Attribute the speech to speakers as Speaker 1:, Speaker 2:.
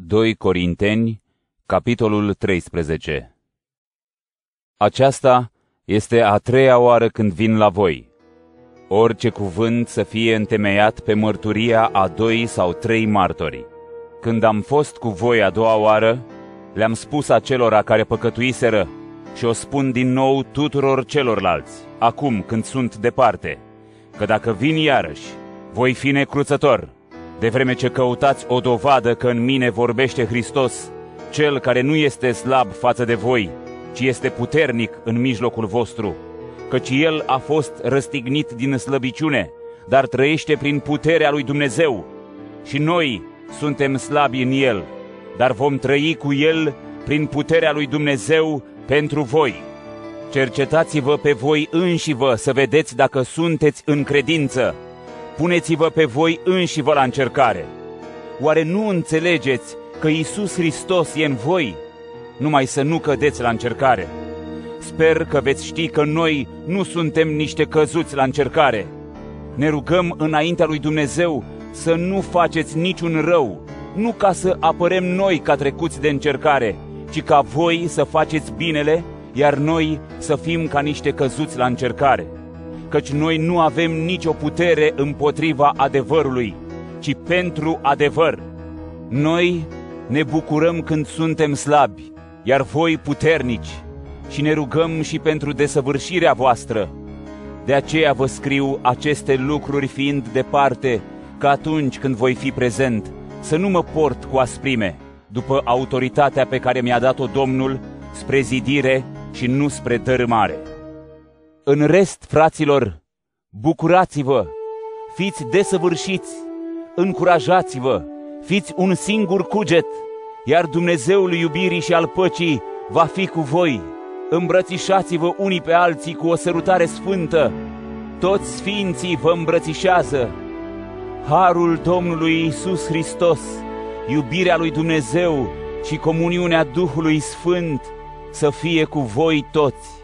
Speaker 1: 2 Corinteni, capitolul 13 Aceasta este a treia oară când vin la voi. Orice cuvânt să fie întemeiat pe mărturia a doi sau trei martori. Când am fost cu voi a doua oară, le-am spus acelora care păcătuiseră și o spun din nou tuturor celorlalți, acum când sunt departe, că dacă vin iarăși, voi fi necruțător, de vreme ce căutați o dovadă că în mine vorbește Hristos, cel care nu este slab față de voi, ci este puternic în mijlocul vostru, căci El a fost răstignit din slăbiciune, dar trăiește prin puterea lui Dumnezeu. Și noi suntem slabi în El, dar vom trăi cu El prin puterea lui Dumnezeu pentru voi. Cercetați-vă pe voi înșivă să vedeți dacă sunteți în credință. Puneți-vă pe voi înșivă la încercare. Oare nu înțelegeți că Isus Hristos e în voi? Numai să nu cădeți la încercare. Sper că veți ști că noi nu suntem niște căzuți la încercare. Ne rugăm înaintea lui Dumnezeu să nu faceți niciun rău, nu ca să apărem noi ca trecuți de încercare, ci ca voi să faceți binele, iar noi să fim ca niște căzuți la încercare. Căci noi nu avem nicio putere împotriva adevărului, ci pentru adevăr. Noi ne bucurăm când suntem slabi, iar voi puternici, și ne rugăm și pentru desăvârșirea voastră. De aceea vă scriu aceste lucruri fiind departe, că atunci când voi fi prezent, să nu mă port cu asprime, după autoritatea pe care mi-a dat-o Domnul, spre zidire și nu spre dărâmare. În rest, fraților, bucurați-vă, fiți desăvârșiți, încurajați-vă, fiți un singur cuget, iar Dumnezeul iubirii și al păcii va fi cu voi. Îmbrățișați-vă unii pe alții cu o sărutare sfântă. Toți sfinții vă îmbrățișează. Harul Domnului Isus Hristos, iubirea lui Dumnezeu și comuniunea Duhului Sfânt să fie cu voi toți.